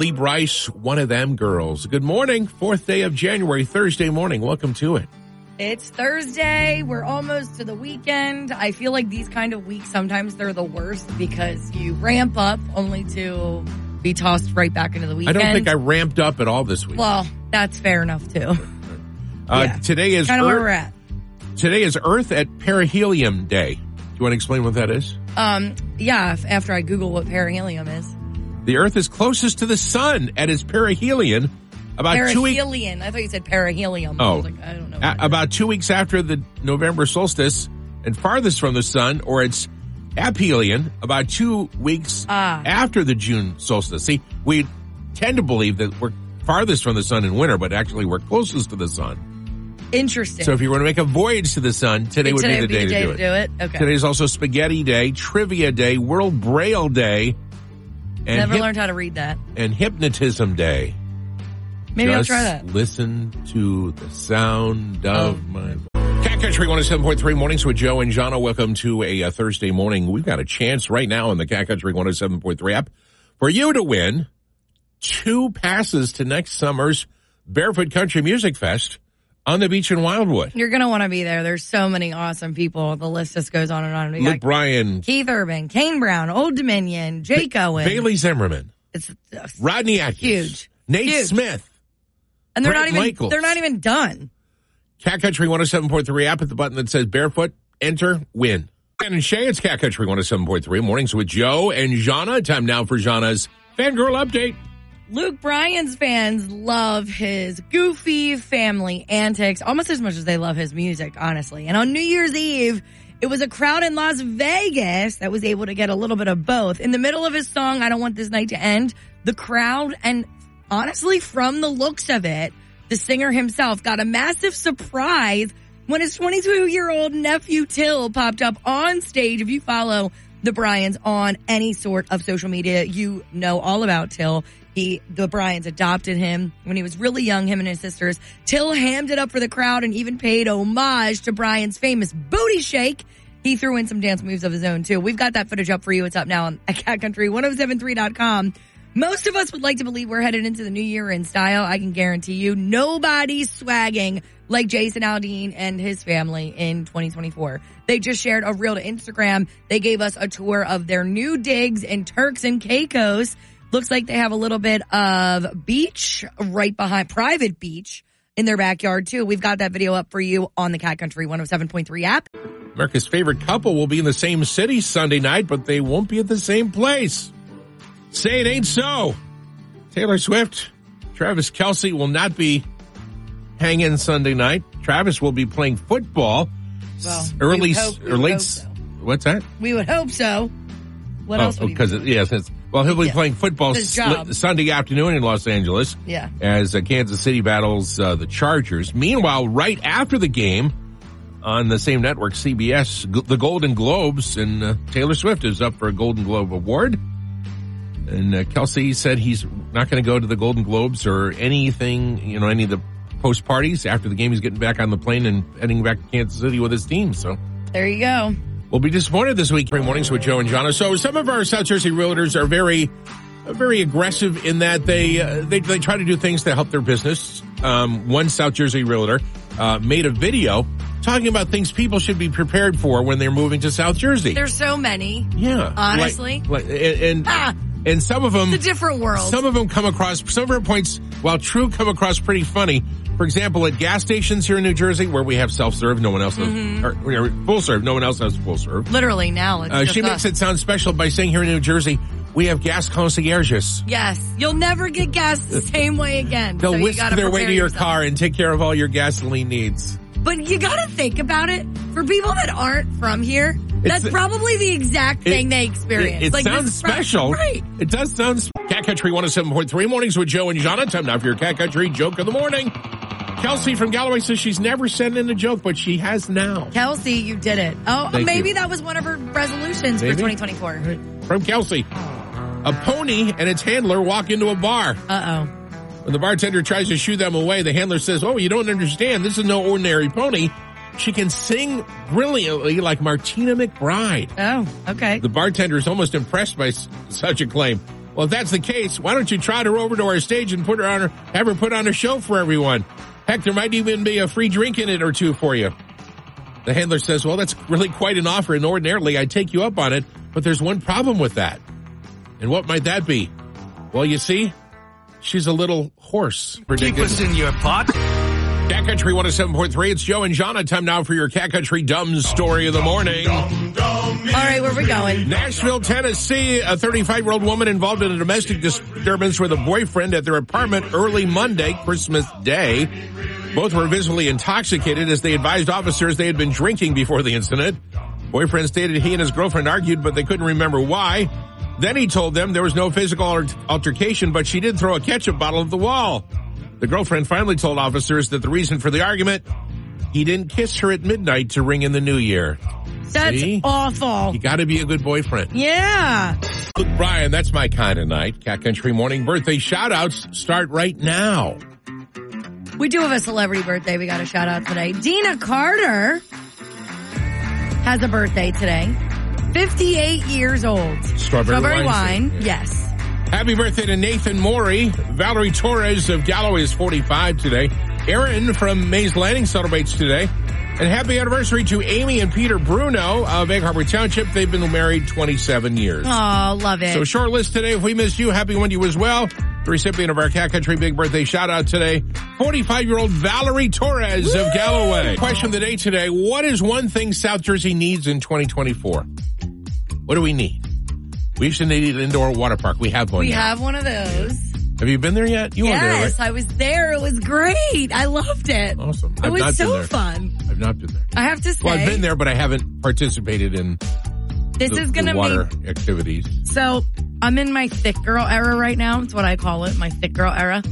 Lee Brice, one of them girls. Good morning. Fourth day of January, Thursday morning. Welcome to it. It's Thursday. We're almost to the weekend. I feel like these kind of weeks, sometimes they're the worst because you ramp up only to be tossed right back into the weekend. I don't think I ramped up at all this week. Well, that's fair enough too. uh, yeah. Today is kind of where Earth, we're at. today is Earth at Perihelion Day. Do you want to explain what that is? Um, yeah, after I Google what perihelium is. The Earth is closest to the Sun at its perihelion about two weeks Perihelion. I thought you said perihelium. I Oh. was like, I don't know. a- what it is. about two weeks after the November solstice and farthest from the Sun, or its aphelion about two weeks Ah. after the June solstice. See, we tend to believe that we're farthest from the Sun in winter, but actually we're closest to the Sun. Interesting. So if you were to make a voyage to the Sun, today would Today be the would day, to, do it. Okay. Today is also Spaghetti Day, Trivia Day, World Braille Day, and, Never hyp- learned how to read that. and Hypnotism Day. Maybe Just I'll try that. Listen to the sound of Oh. my voice. Cat Country 107.3 mornings with Joe and Jahna. Welcome to a, uh Thursday morning. We've got a chance right now on the Cat Country 107.3 app for you to win two passes to next summer's Barefoot Country Music Fest on the beach in Wildwood. You're gonna want to be there. There's so many awesome people. The list just goes on and on. We Luke Bryan, Keith Urban, Kane Brown, Old Dominion, Jake Owen. Bailey Zimmerman, It's uh, Rodney Atkins, Huge. Nate Huge. Smith, and they're Bret not even Michaels. they're not even done. Cat Country 107.3 app at the button that says barefoot, enter, win. And Shay, it's Cat Country 107.3 mornings with Joe and Jahna. Time now for Jahna's fangirl update. Luke Bryan's fans love his goofy family antics almost as much as they love his music, honestly. And on New Year's Eve, it was a crowd in Las Vegas that was able to get a little bit of both. In the middle of his song, I Don't Want This Night to End, the crowd, and honestly, from the looks of it, the singer himself got a massive surprise when his 22 year old nephew Till popped up on stage. If you follow the Bryans on any sort of social media, you know all about Till. He, the Bryans adopted him when he was really young, him and his sisters. Till hammed it up for the crowd and even paid homage to Bryan's famous booty shake. He threw in some dance moves of his own too. We've got that footage up for you. It's up now on at catcountry1073.com. Most of us would like to believe we're headed into the new year in style. I can guarantee you nobody's swagging like Jason Aldean and his family in 2024. They just shared a reel to Instagram. They gave us a tour of their new digs in Turks and Caicos. Looks like they have a little bit of beach right behind private beach in their backyard too. We've got that video up for you on the Cat Country 107.3 app. America's favorite couple will be in the same city Sunday night, but they won't be at the same place. Say it ain't so. Taylor Swift, Travis Kelce will not be hanging Sunday night. Travis will be playing football Well, early we hope- we or late. so. What's that? We would hope so. What oh, else because yes, it's, well, he'll be Yeah. playing football job. Sunday afternoon in Los Angeles. Yeah. as uh, Kansas City battles uh, the Chargers. Meanwhile, right after the game on the same network, CBS, g- the Golden Globes, and uh, Taylor Swift is up for a Golden Globe award. And uh, Kelce said he's not going to go to the Golden Globes or anything, you know, any of the post parties after the game. He's getting back on the plane and heading back to Kansas City with his team. So There you go. We'll be disappointed this week. Every mornings with Joe and Jahna. So some of our South Jersey realtors are very, very aggressive in that they uh, they they try to do things to help their business. Um, one South Jersey realtor uh, made a video talking about things people should be prepared for when they're moving to South Jersey. There's so many. yeah, Honestly. like, like- and and, Ah. And some of them It's a different world. some of them come across, some of her points, while true, come across pretty funny. For example, at gas stations here in New Jersey, where we have self-serve, no one else has, Mm-hmm. or, or full serve, no one else has full serve. Literally now. It's Uh, just she makes us. it sound special by saying here in New Jersey, we have gas concierges. Yes. You'll never get gas the same way again. They'll so whisk their way to your yourself. car and take care of all your gasoline needs. But you gotta think about it. For people that aren't from here, that's the- probably the exact thing they experience. It, it Like, this sounds special. Right. It does sound sp- Cat Country 107.3 mornings with Joe and Jahna. Time now for your Cat Country joke of the morning. Kelsey from Galloway says she's never sent in a joke, but she has now. Kelsey, you did it. Oh, Thank maybe you. that was one of her resolutions Maybe. for 2024. From Kelsey. A pony and its handler walk into a bar. Uh When the bartender tries to shoo them away, the handler says, Oh, you don't understand. This is no ordinary pony. She can sing brilliantly like Martina McBride. oh. Okay. The bartender is almost impressed by s- such a claim. Well, if that's the case, why don't you trot her over to our stage and put her on her, have her put on a show for everyone? Heck, there might even be a free drink in it or two for you. The handler says, well, that's really quite an offer and ordinarily I'd take you up on it, but there's one problem with that. And what might that be? Well, you see, she's a little hoarse. Keep us in your pot. Cat Country 107.3. It's Joe and Jahna. Time now for your Cat Country Dumb Story of the Morning. All right, where are we going? Nashville, Tennessee. A 35 year old woman involved in a domestic disturbance with a boyfriend at their apartment early Monday, Christmas Day. Both were visibly intoxicated as they advised officers they had been drinking before the incident. Boyfriend stated he and his girlfriend argued, but they couldn't remember why. Then he told them there was no physical altercation, but she did throw a ketchup bottle at the wall. The girlfriend finally told officers that the reason for the argument, he didn't kiss her at midnight to ring in the new year. That's See? awful. You gotta be a good boyfriend. Yeah. Luke Bryan, that's my kind of night. Cat Country Morning birthday shout outs start right now. We do have a celebrity birthday we got a shout out today. Deana Carter has a birthday today. 58 years old. Strawberry, wine. Yeah. Yes. Happy birthday to Nathan Morey. Valerie Torres of Galloway is 45 today. Aaron from Mays Landing celebrates today. And happy anniversary to Amy and Peter Bruno of Egg Harbor Township. They've been married 27 years. Oh, love it. So short list today. If we missed you, happy one to you as well. The recipient of our Cat Country Big Birthday shout out today, 45 year old Valerie Torres Woo! of Galloway. Question of the day today. What is one thing South Jersey needs in 2024? What do we need? We used to need an indoor water park. We have one we now. have one of those. Have you been there yet? You yes, were there, right? I was there. It was great. I loved it. Awesome. It I've was not been so fun. I've not been there. I have to say, Well, I've been there, but I haven't participated in this the, is going to water be activities. So I'm in my thick girl era right now. It's what I call it, my thick girl era.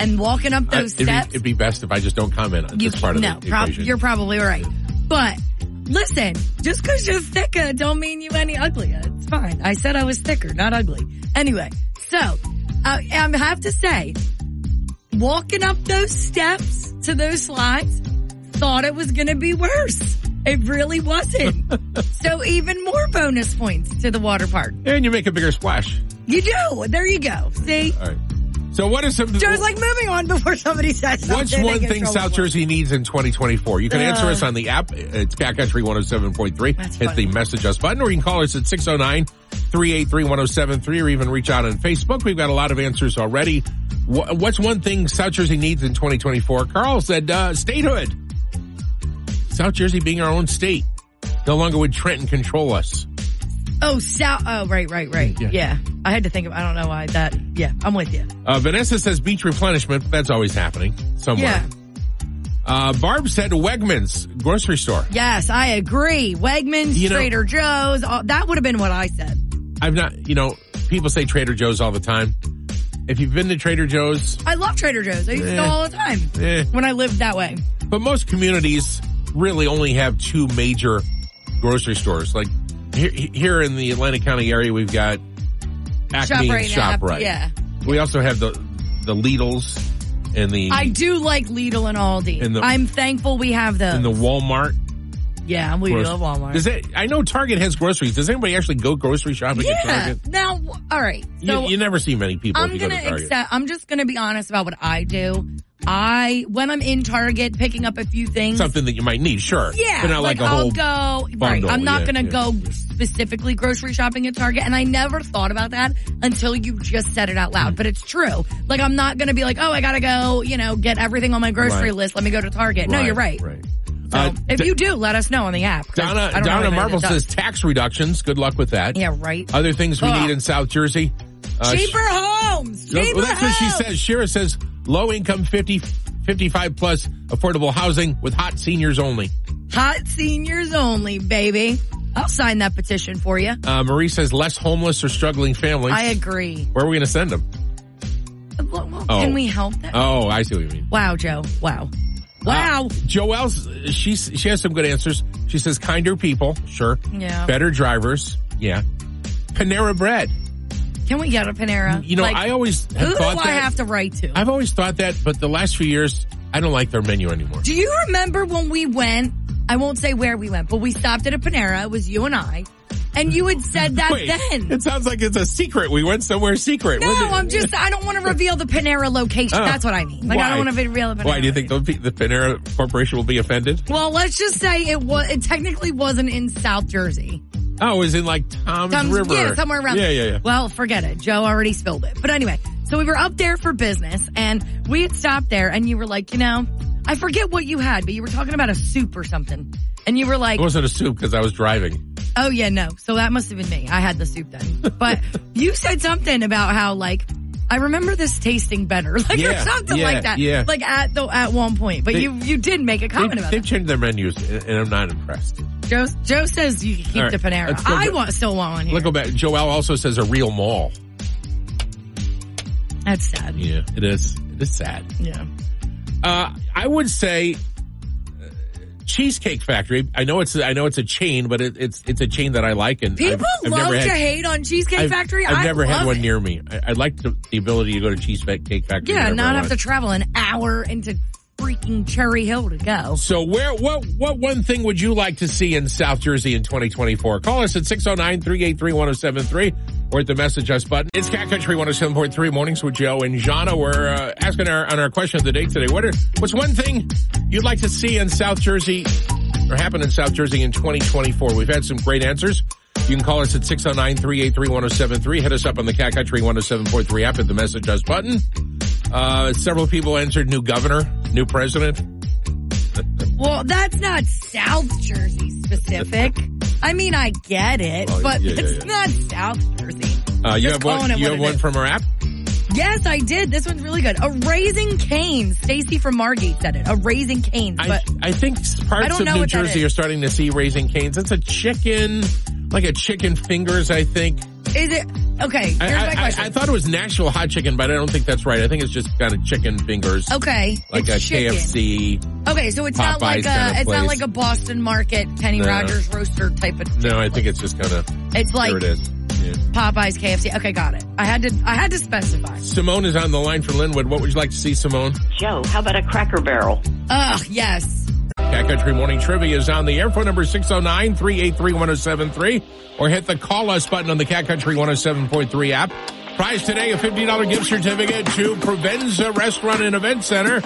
And walking up those it'd, be, steps, it'd be best if I just don't comment on you this part of no, the prob- equation. you're probably right. But listen, just because you're thicker don't mean you any uglier. It's fine. I said I was thicker, not ugly. Anyway, so uh, I have to say, walking up those steps to those slides, thought it was going to be worse. It really wasn't. so even more bonus points to the water park. and you make a bigger splash. You do. There you go. See? All right. So what is some? Joe's like moving on before somebody says something. What's one thing South. Jersey needs in 2024? You can answer Uh. us on the app. It's Cat Country 107.3. That's Hit funny. the message us button or you can call us at 609-383-1073 or even reach out on Facebook. We've got a lot of answers already. What's one thing South Jersey needs in 2024? Carl said, uh, statehood. South Jersey being our own state. No longer would Trenton control us. Oh, South. Oh, right, right, right. Yeah. Yeah. I had to think of. I don't know why that. Yeah, I'm with you. Uh, Vanessa says beach replenishment. That's always happening somewhere. Yeah. Uh, Barb said Wegmans grocery store. Yes, I agree. Wegmans, You know- Trader Joe's. All, that would have been what I said. I've not, you know, people say Trader Joe's all the time. If you've been to Trader Joe's, I love Trader Joe's. I used to go Eh. all the time eh, when I lived that way. but most communities really only have two major grocery stores. Like here, here in the Atlantic County area, we've got Acme ShopRite and App, ShopRite. yeah. We also have the the Lidl's and the I do like Lidl and Aldi. And the- I'm thankful we have those. and the Walmart. yeah, we grocery- love Walmart. Does it? I know Target has groceries. Does anybody actually go grocery shopping at. Target? Now, all right. So you, you never see many people I'm you gonna to Target. accept. I'm just gonna be honest about what I do. I when I'm in Target picking up a few things. Something that you might need, sure. Yeah, but not like, a I'll whole. go. right, I'm not yeah, gonna yeah, go specifically grocery shopping at Target, and I never thought about that until you just said it out loud. But it's true. Like I'm not gonna be like, oh, I gotta go, you know, get everything on my grocery Right. list. Let me go to Target. No, you're right. Right. So Uh, if you do, let us know on the app. Donna Donna Marvel says tax reductions. Good luck with that. yeah, right. Other things we Ugh. need in South Jersey. Uh, Cheaper homes. Cheaper well, that's what she says. Shira says low income 50, 55 plus affordable housing with hot seniors only. Hot seniors only, baby. I'll sign that petition for you. Uh, Marie says less homeless or struggling families. I agree. Where are we going to send them? Well, well, Oh. Can we help them? Oh, I see what you mean. Wow, Joe. Wow. Wow. Uh, Joelle's, she's, she has some good answers. She says kinder people. Sure. yeah. Better drivers. Yeah. Panera bread. Can we get a Panera? You know, Like, I always have who do I that. have to write to? I've always thought that, but the last few years, I don't like their menu anymore. do you remember when we went? I won't say where we went, but we stopped at a Panera. It was you and I. and you had said that Wait, then. it sounds like it's a secret. We went somewhere secret. No, I'm just, I don't want to reveal the Panera location. Oh. That's what I mean. Like, I don't want to reveal the Panera. Why do you think the, the Panera Corporation will be offended? Well, let's just say it was, it technically wasn't in South Jersey. Oh, it was in like Tom's, Tom's- River. Yeah, somewhere around Yeah, there. yeah, yeah. Well, forget it. Joe already spilled it. But anyway, so we were up there for business and we had stopped there and you were like, you know, I forget what you had, but you were talking about a soup or something. And you were like, It wasn't a soup because I was driving. oh yeah, no. So that must have been me. I had the soup then. But you said something about how like, I remember this tasting better, like or something yeah, like that. yeah. Like at the at one point, but They- you you did make a They, comment about it. they've it. changed their menus, and and I'm not impressed. Joe Joe says you can keep right, the Panera. go I back. want still want one here. Let's go back. Joel also says a real mall. That's sad. Yeah, it is. It is sad. Yeah. Uh, I would say uh, Cheesecake Factory. I know it's I know it's a chain, but it, it's it's a chain that I like, and People I've, I've love never to hate on Cheesecake I've, Factory. I've I never had one it. near me. I, I like the, the ability to go to Cheesecake Factory. Yeah, not have to travel an hour into freaking Cherry Hill to go. So where what what one thing would you like to see in South Jersey in 2024? Call us at 609-383-1073 or at the message us button. It's Cat Country 107.3 mornings with Joe and Jahna. We're uh, asking our on our question of the day today. What are what's one thing you'd like to see in South Jersey or happen in South Jersey in 2024? We've had some great answers. You can call us at 609-383-1073. Hit us up on the Cat Country 107.3 app at the message us button. Uh, several people answered new governor, new president. Well, that's not South Jersey specific. I mean, I get it, but yeah, yeah, it's yeah. not South Jersey. Uh, you have one. You have one is. from our app. Yes, I did. This one's really good. A Raising cane. Stacy from Margate said it. A Raising cane. I But I think parts I of New Jersey are starting to see raising canes. It's a chicken, like a chicken fingers. I think. is it okay? Here's I, my I, I. I thought it was Nashville hot chicken, but I don't think that's right. I think it's just kind of chicken fingers, okay, like it's a chicken. KFC. Okay, so it's not Popeyes like kind a of it's not like a Boston Market Kenny No. Rogers roaster type of. No, I think it's just kind of It's like there. It is. Yeah. Popeyes, KFC. Okay, got it. I had to I had to specify. Simone is on the line for Linwood. What would you like to see, Simone? Joe, how about a cracker barrel? Ugh, yes. Cat Country Morning Trivia is on the air. Phone number 609-383-1073 or hit the call us button on the Cat Country 107.3 app. Prize today, a $50 gift certificate to Provenza Restaurant and Event Center.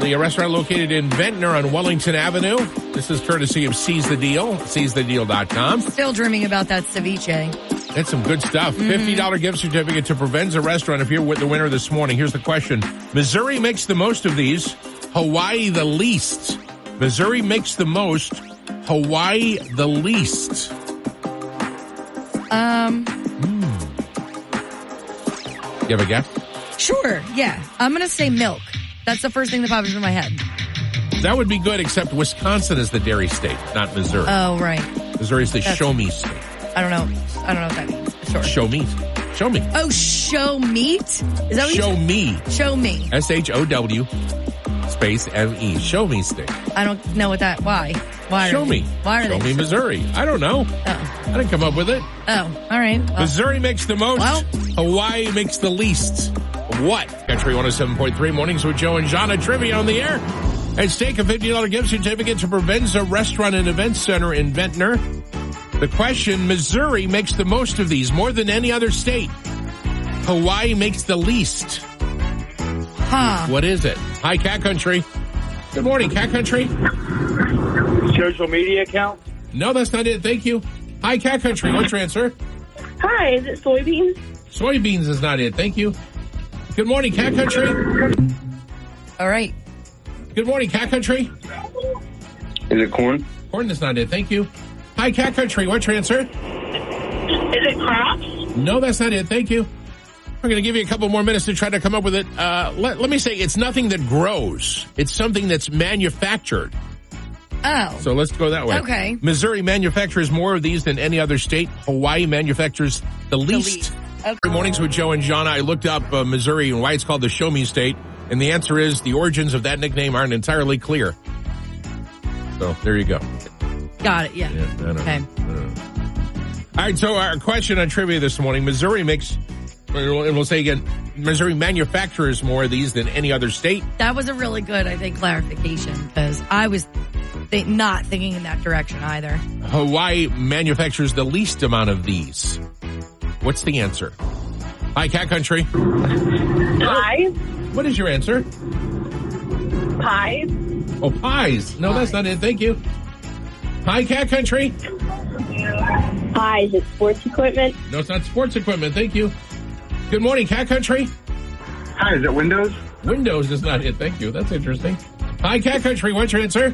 The restaurant located in Ventnor on Wellington Avenue. This is courtesy of Seize the Deal, seizethedeal.com. Still dreaming about that ceviche. That's some good stuff. Mm-hmm. $50 gift certificate to Provenza Restaurant if you're with the winner this morning. Here's the question. Missouri makes the most of these, Hawaii the least. Missouri makes the most, Hawaii the least. Um, You have a guess? sure. Yeah, I'm gonna say milk. That's the first thing that pops into my head. That would be good, except Wisconsin is the dairy state, not Missouri. Oh, right. Missouri's the that's- show me state. I don't know. I don't know what that means. Sure. Show me. Show me. Oh, show meat? Is that what you Show me. Show me. S-H-O-W space M-E. Show me state. I don't know what that. Why? Why? Show are me. They, why are Show they? me Missouri. I don't know. Oh, I didn't come up with it. oh, all right. Well, Missouri makes the most. Well- Hawaii makes the least. What? Country 107.3 mornings with Joe and Jahna trivia on the air. At stake, a $50 gift certificate to Provenza Restaurant and Event Center in Ventnor. The question, Missouri makes the most of these more than any other state. Hawaii makes the least. Huh? What is it? Hi, Cat Country. Good morning, Cat Country. social media account? No, that's not it. Thank you. Hi, Cat Country. What's your answer? Hi, is it soybeans? Soybeans is not it. Thank you. Good morning, Cat Country. All right. Good morning, Cat Country. Is it corn? Corn is not it. Thank you. Hi, Cat Country. What's your answer? Is it crops? No, that's not it. Thank you. We're going to give you a couple more minutes to try to come up with it. Uh, let, let me say it's nothing that grows. It's something that's manufactured. Oh. So let's go that way. Okay. Missouri manufactures more of these than any other state. Hawaii manufactures the least. least. Okay. Good mornings with Joe and Jahna. I looked up uh, Missouri and why it's called the Show Me State, and the answer is the origins of that nickname aren't entirely clear. So there you go. Got it. Yeah. Yeah, I don't know. Okay. Know. All right, so our question on trivia this morning: Missouri makes, and we'll say again, Missouri manufactures more of these than any other state. That was a really good, I think, clarification because I was They not thinking in that direction either. Hawaii manufactures the least amount of these. What's the answer? Hi, Cat Country. Pies. What is your answer? Pies. Oh, pies. No, that's not it. Thank you. Hi, Cat Country. Pies. It's sports equipment. No, it's not sports equipment. Thank you. Good morning, Cat Country. Hi, is it Windows? Windows is not it. Thank you. That's interesting. Hi, Cat Country. What's your answer?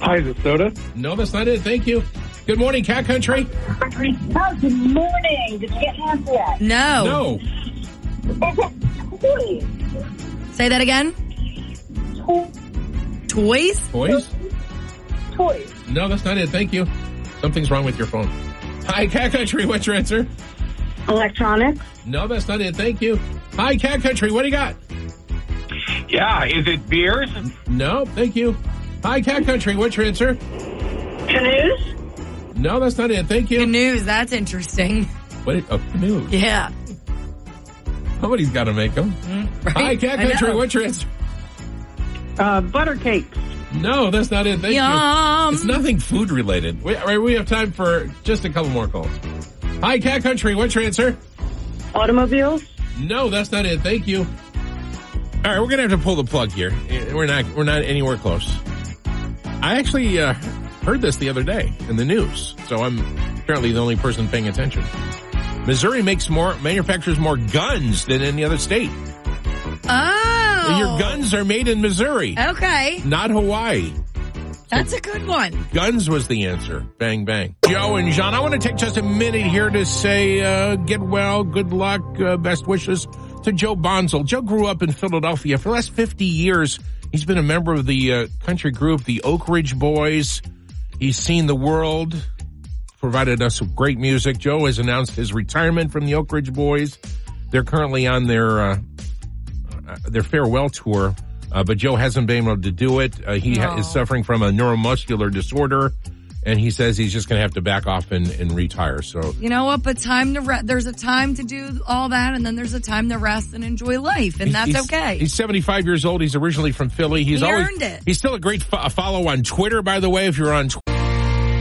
Hi, is it soda? No, that's not it. Thank you. Good morning, Cat Country. Oh, good morning. Did you get an answer yet? No. No. Toys. Say that again. Toys? Toys? Toys. No, that's not it. Thank you. Something's wrong with your phone. Hi, Cat Country. What's your answer? Electronics. No, that's not it. Thank you. Hi, Cat Country. What do you got? Yeah, is it beers? No, thank you. Hi, Cat Country. What's your answer? Canoes. No, that's not it. Thank you. Canoes. That's interesting. What? Oh, canoe. Yeah. Somebody's got to make them. Right? Hi, Cat Country. What's your answer? Uh, butter cakes. No, that's not it. Thank Yum. you. It's nothing food related. We, we have time for just a couple more calls. Hi, Cat Country. What's your answer? Automobiles. No, that's not it. Thank you. All right, we're gonna have to pull the plug here. We're not. We're not anywhere close. I actually uh, heard this the other day in the news, so I'm apparently the only person paying attention. Missouri makes more, manufactures more guns than any other state. Oh. Your guns are made in Missouri, Okay. not Hawaii. That's a good one. Guns was the answer. Bang, bang. Joe and Jahna, I want to take just a minute here to say, uh, get well, good luck, uh, best wishes to Joe Bonsall. Joe grew up in Philadelphia. For the last 50 years, he's been a member of the uh, country group, the Oak Ridge Boys. He's seen the world, provided us with great music. Joe has announced his retirement from the Oak Ridge Boys. They're currently on their, uh, uh, their farewell tour. Uh, but Joe hasn't been able to do it. Uh, he ha- Oh. is suffering from a neuromuscular disorder, and he says he's just going to have to back off and, and retire. So You know what? But time to re- there's a time to do all that, and then there's a time to rest and enjoy life, and that's he's, okay. He's 75 years old. He's originally from Philly. He's He always, earned it. He's still a great fo- follow on Twitter, by the way, if you're on Twitter.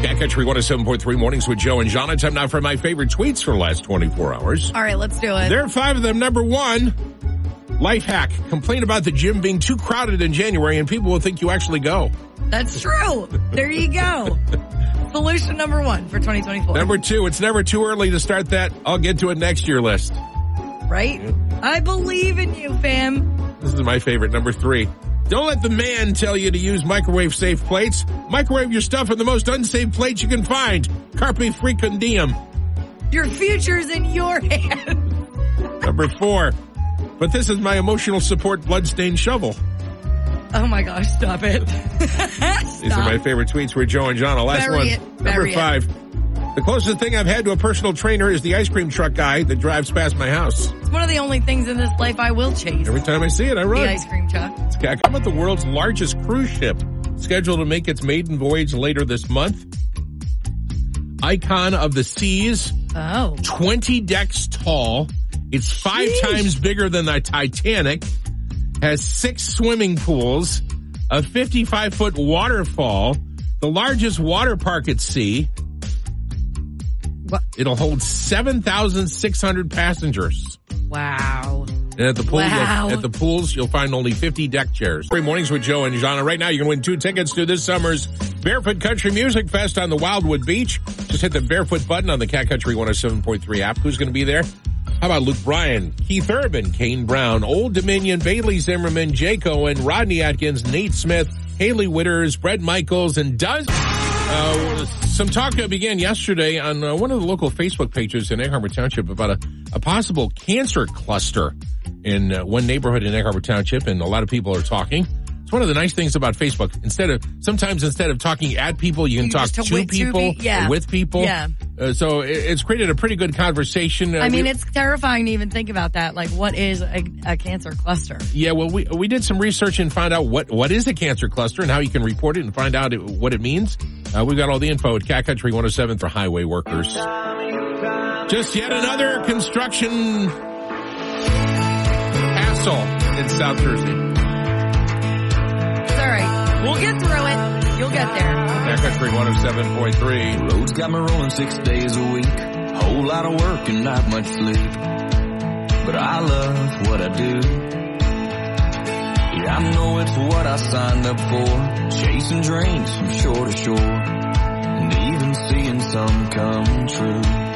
Cat Country 107.3 Mornings with Joe and Jahna. It's time now for my favorite tweets for the last 24 hours. all right, let's do it. There are five of them. Number one, life hack. Complain about the gym being too crowded in January and people will think you actually go. That's true. There you go. Solution number one for 2024. Number two, it's never too early to start that. I'll get to it next year list. right? I believe in you, fam. This is my favorite. Number three. Don't let the man tell you to use microwave safe plates. Microwave your stuff in the most unsafe plates you can find. Carpe diem. Your future's in your hands. Number four. But this is my emotional support bloodstained shovel. Oh my gosh, stop it. These are my favorite tweets for Joe and Jahna. The last Bury one. it. Number Bury it. five. The closest thing I've had to a personal trainer is the ice cream truck guy that drives past my house. It's one of the only things in this life I will chase. Every time I see it, I run. The ice cream truck. How about the world's largest cruise ship scheduled to make its maiden voyage later this month? Icon of the Seas, Oh. 20 decks tall. It's five Sheesh. times bigger than the Titanic. Has six swimming pools, a 55 foot waterfall, the largest water park at sea. What? It'll hold 7,600 passengers. Wow. And at the pool, Wow. at the pools, you'll find only 50 deck chairs. Great mornings with Joe and Jahna. Right now, you can win two tickets to this summer's Barefoot Country Music Fest on the Wildwood Beach. Just hit the barefoot button on the Cat Country 107.3 app. Who's going to be there? How about Luke Bryan, Keith Urban, Kane Brown, Old Dominion, Bailey Zimmerman, Jake and Rodney Atkins, Nate Smith, Hailey Whitters, Bret Michaels, and does uh, some talk began yesterday on uh, one of the local Facebook pages in Egg Harbor Township about a, a possible cancer cluster in uh, one neighborhood in Egg Harbor Township, and a lot of people are talking. It's one of the nice things about Facebook. Instead of sometimes instead of talking at people, you can You talk to, to wit- to people, be- yeah. or with people. Yeah. Uh, so it, it's created a pretty good conversation. Uh, I mean, we- it's terrifying to even think about that. Like, what is a, a cancer cluster? Yeah, well, we we did some research and found out what what is a cancer cluster and how you can report it and find out it, what it means. Uh, we've got all the info at Cat Country 107 for highway workers. Just yet another construction hassle in South Jersey. It's all right. We'll get through it. You'll get there. Air Country 107.3. Roads got me rolling six days a week. Whole lot of work and not much sleep. But I love what I do. Yeah, I know it's what I signed up for. Chasing dreams from shore to shore. And even seeing some come true.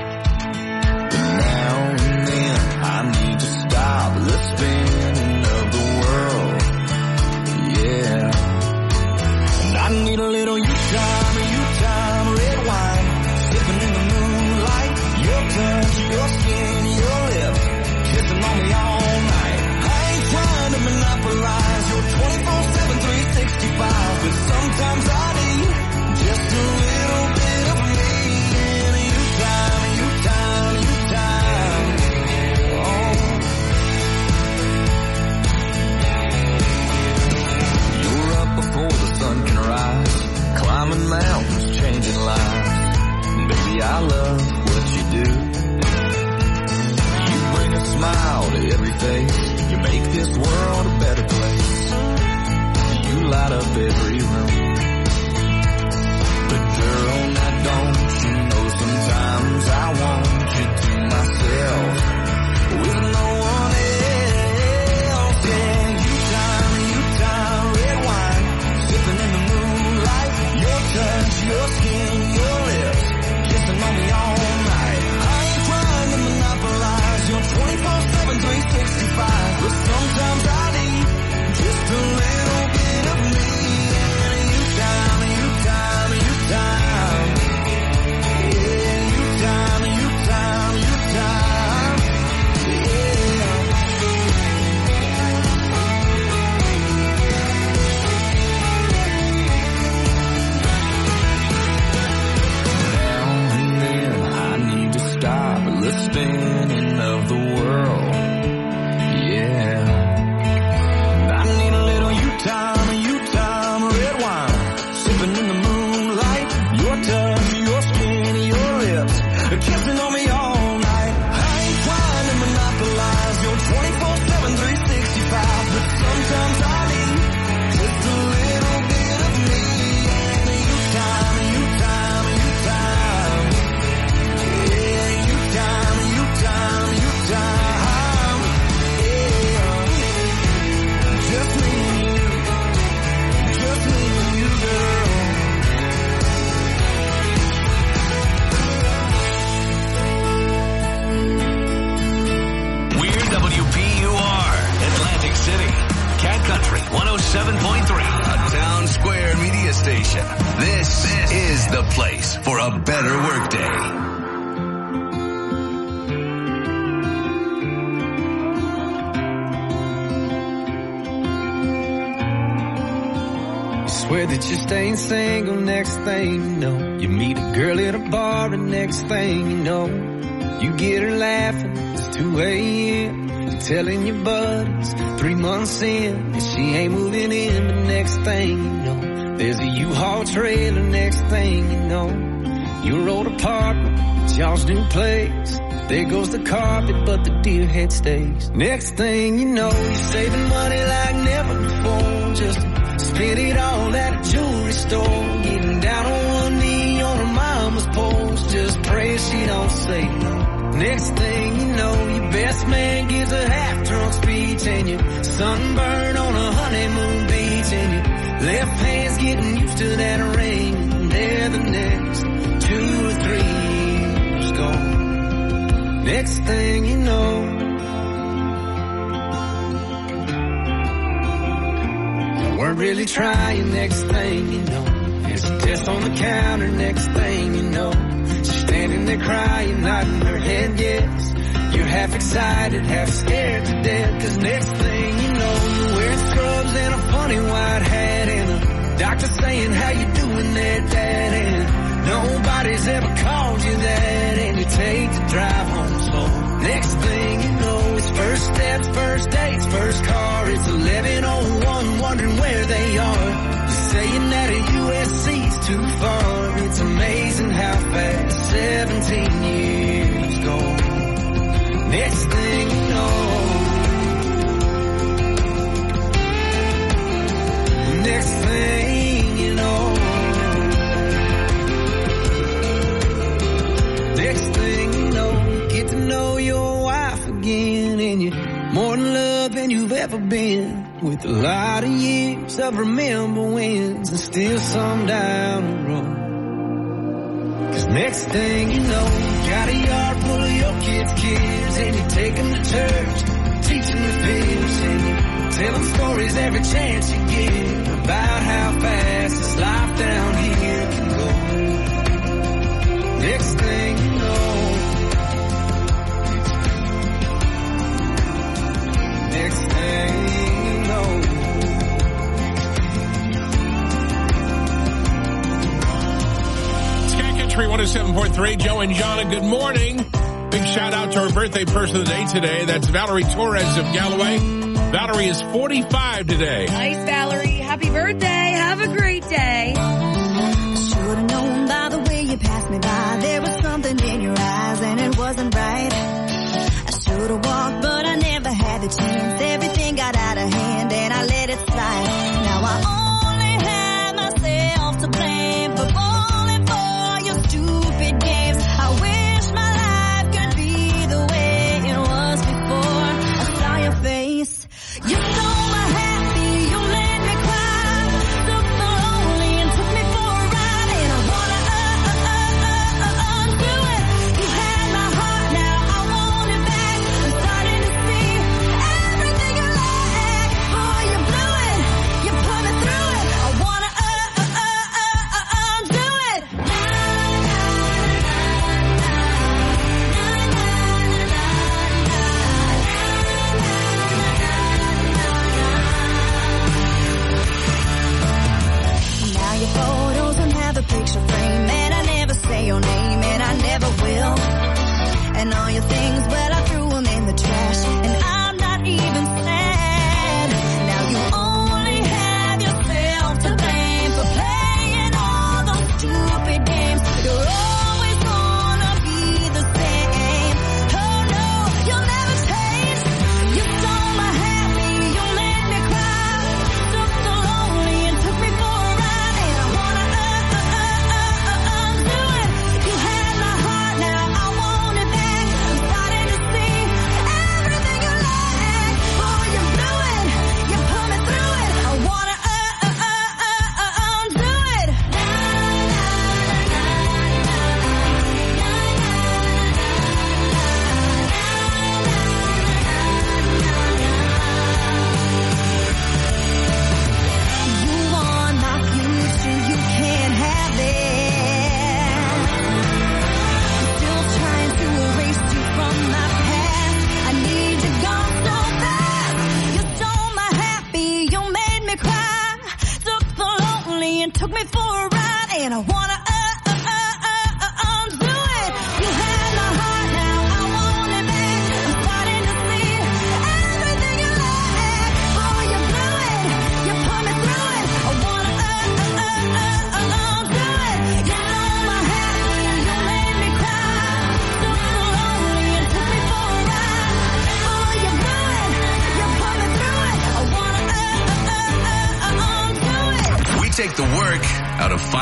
Face. You make this world a better place. You light up every room. You're staying single next thing you know. You meet a girl at a bar and next thing you know, you get her laughing. It's 2 a.m. You're telling your buddies three months in that she ain't moving in. But next thing you know, there's a U-Haul trailer. Next thing you know, your old apartment, y'all's new place. There goes the carpet, but the deer head stays. Next thing you know, you're saving money like never before. Just spend it all at a jewelry store. Getting down on one knee on her mama's porch. Just pray she don't say no. Next thing you know, your best man gives a half drunk speech and you sunburn on a honeymoon beach and your left hand's getting used to that ring. And there the next two or three years gone. Next thing you know, really trying. Next thing you know, there's a test on the counter. Next thing you know, she's standing there crying, nodding her head yes. You're half excited, half scared to death. Cause next thing you know, you're wearing scrubs and a funny white hat and a doctor saying how you doing there, dad. And nobody's ever called you that. And you take the drive home slow. Next thing you know, First steps, first dates, first car. It's 1101, wondering where they are. You're saying that a USC's too far. It's amazing how fast 17 years go. Next thing you know. Next thing you know. Next thing you know, get to know your again. And you're more in love than you've ever been. With a lot of years of remember wins and still some down the road. Cause next thing you know, you got a yard full of your kids' kids. And you take them to church, teaching the fish. And you tell them stories every chance you get. 107.3 Joe and Jahna, good morning. Big shout out to our birthday person of the day today. That's Valerie Torres of Galloway. Valerie is 45 today. Nice, Valerie. Happy birthday. Have a great day. Should've known by the way you passed me by. There was something in your eyes and it wasn't right. I should've walked, but I never had the chance.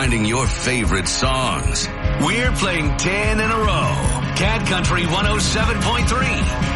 finding your favorite songs. We're playing 10 in a row. Cat Country 107.3.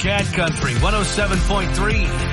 Cat Country 107.3.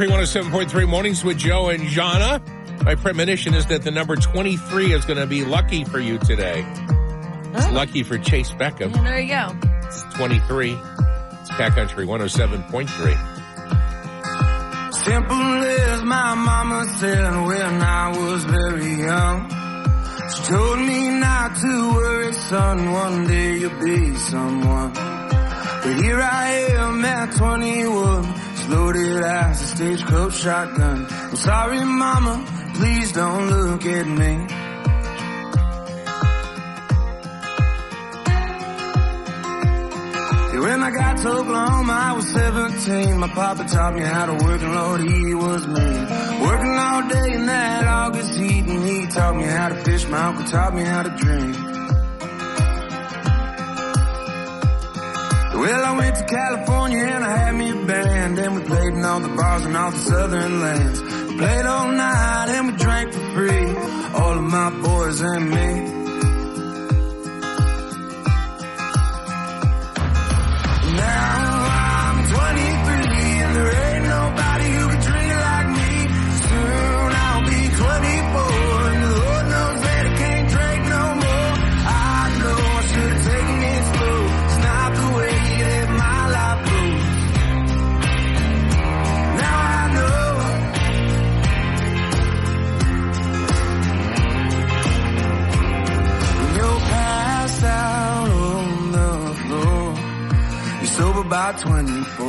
Country 107.3 Mornings with Joe and Jahna. My premonition is that the number 23 is going to be lucky for you today. It's lucky for Chayce Beckham. And there you go. It's 23. It's Cat Country 107.3. Simple as my mama said when I was very young. She told me not to worry, son, one day you'll be someone. But here I am at 21, loaded as a stagecoach shotgun. I'm sorry, mama, please don't look at me. When I got to Oklahoma, I was 17. My papa taught me how to work, and Lord, he was me. Working all day in that August heat, and he taught me how to fish. My uncle taught me how to drink. Well, I went to California and I had me a band, and we played in all the bars and all the southern lands. We played all night and we drank for free, all of my boys and me. By 24.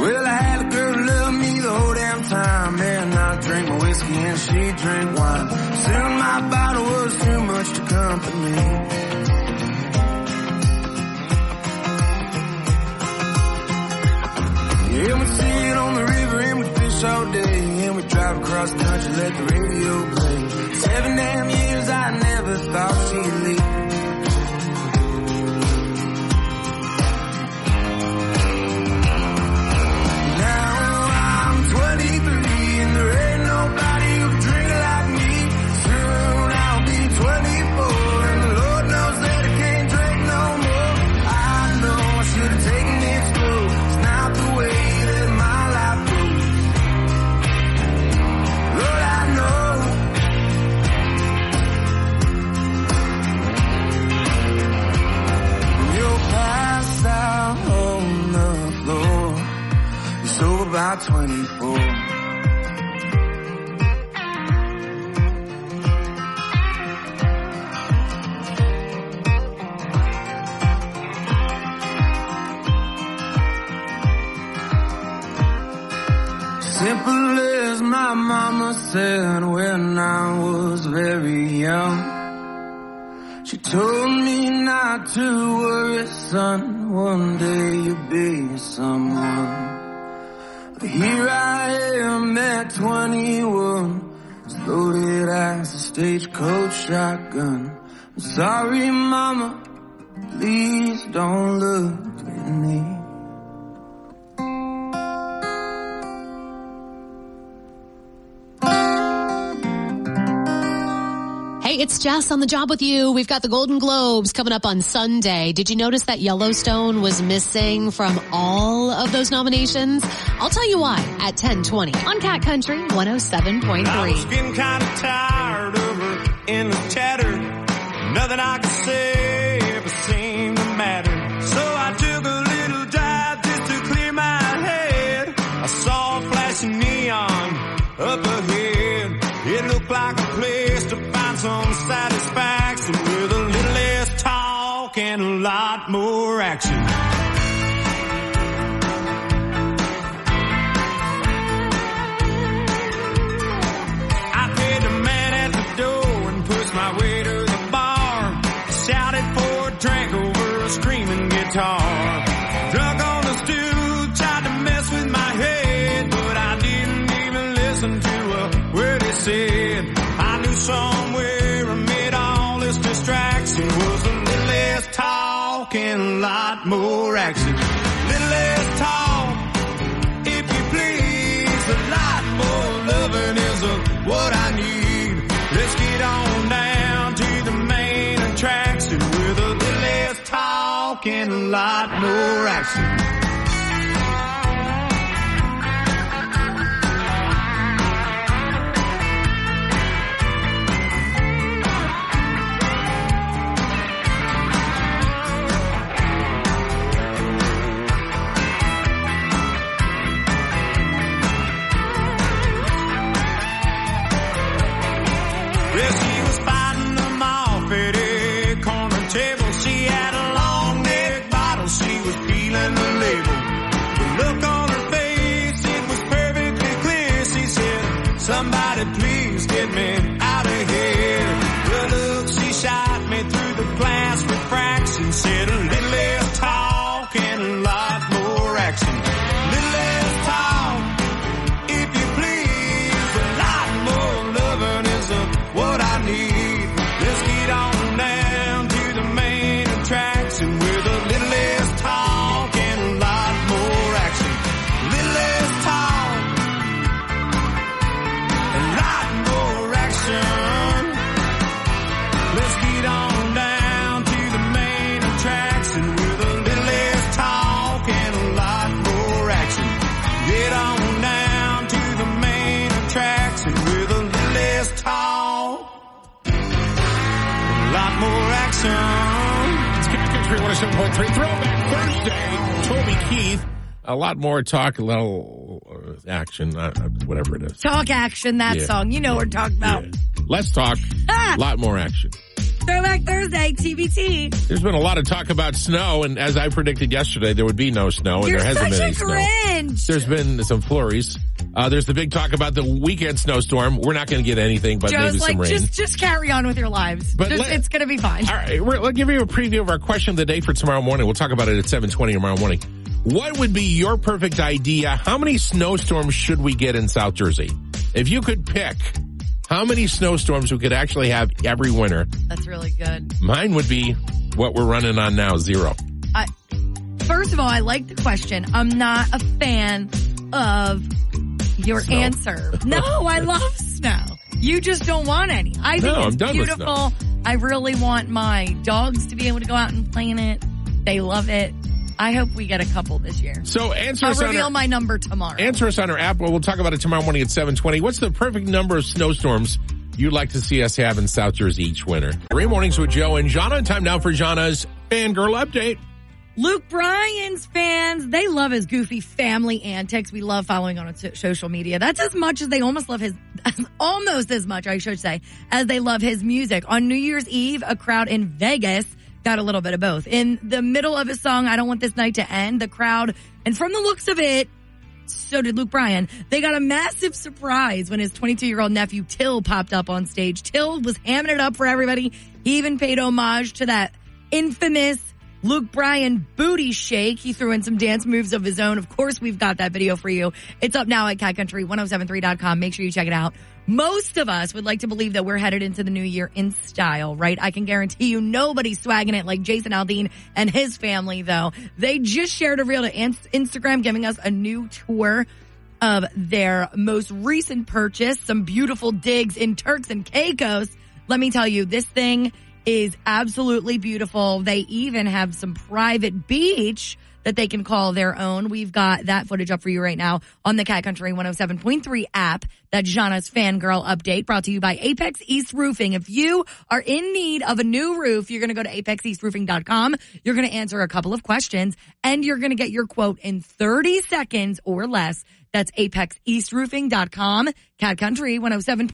Well, I had a girl love me the whole damn time. Man, I drank my whiskey and she drank wine. Soon my bottle was too much to company. Day. And we drive across the country, let the radio play. Seven damn years, I never thought she'd leave. Mama said when I was very young. She told me not to worry, son. One day you'll be someone. But here I am at 21, as loaded as a stagecoach shotgun. I'm sorry, mama. Please don't look it's Jess on the job with you. We've got the Golden Globes coming up on Sunday. Did you notice that Yellowstone was missing from all of those nominations? I'll tell you why at 1020 on Cat Country I was 107.3. getting kind of tired of her endless chatter. Nothing I could say satisfaction with a little less talk and a lot more action. Lot more action. Little less talk, if you please, a lot more loving is what I need. Let's get on down to the main attraction with a little less talk and a lot more action. Said a little more. It's Country 107.3 Throwback Thursday. Toby Keith. A lot more talk, a little action, uh, uh, whatever it is. Talk action, that Yeah. song. You know what we're talking about. Less talk, Ah! a lot more action. Throwback Thursday, TBT. There's been a lot of talk about snow, and as I predicted yesterday, there would be no snow, and You're there hasn't such been a any snow. Grinch. There's been some flurries. Uh, there's the big talk about the weekend snowstorm. We're not going to get anything, but maybe like, some rain. just just carry on with your lives. But Just- let- it's gonna be fine. All right, we're, let's give you a preview of our question of the day for tomorrow morning. We'll talk about it at 7.20 tomorrow morning. What would be your perfect idea? How many snowstorms should we get in South Jersey? If you could pick how many snowstorms we could actually have every winter, That's really good. mine would be what we're running on now, zero. I, first of all, I like the question. I'm not a fan of your Snow. answer. No, I love snow. You just don't want any. I think No, it's beautiful. I really want my dogs to be able to go out and play in it. They love it. I hope we get a couple this year. So answer I'll us on reveal our, my number tomorrow. answer us on our app. Well, we'll talk about it tomorrow morning at 7.20. What's the perfect number of snowstorms you'd like to see us have in South Jersey each winter? Three mornings with Joe and Jahna. Time now for Jahna's fangirl update. Luke Bryan's fans, they love his goofy family antics. We love following on social media. That's as much as they almost love his, almost as much, I should say, as they love his music. On New Year's Eve, a crowd in Vegas got a little bit of both. In the middle of his song, I Don't Want This Night to End, the crowd, and from the looks of it, so did Luke Bryan. They got a massive surprise when his 22 year old nephew Till popped up on stage. Till was hamming it up for everybody. He even paid homage to that infamous Luke Bryan booty shake. He threw in some dance moves of his own. Of course, we've got that video for you. It's up now at catcountry1073.com. Make sure you check it out. Most of us would like to believe that we're headed into the new year in style, right? I can guarantee you nobody's swagging it like Jason Aldean and his family, though. They just shared a reel to Instagram giving us a new tour of their most recent purchase, some beautiful digs in Turks and Caicos. Let me tell you, this thing is absolutely beautiful. They even have some private beach that they can call their own. We've got that footage up for you right now on the Cat Country 107.3 app. That Jahna's fangirl update brought to you by Apex East Roofing. If you are in need of a new roof, you're going to go to apexeastroofing.com. You're going to answer a couple of questions and you're going to get your quote in 30 seconds or less. That's apexeastroofing.com. Cat Country 107.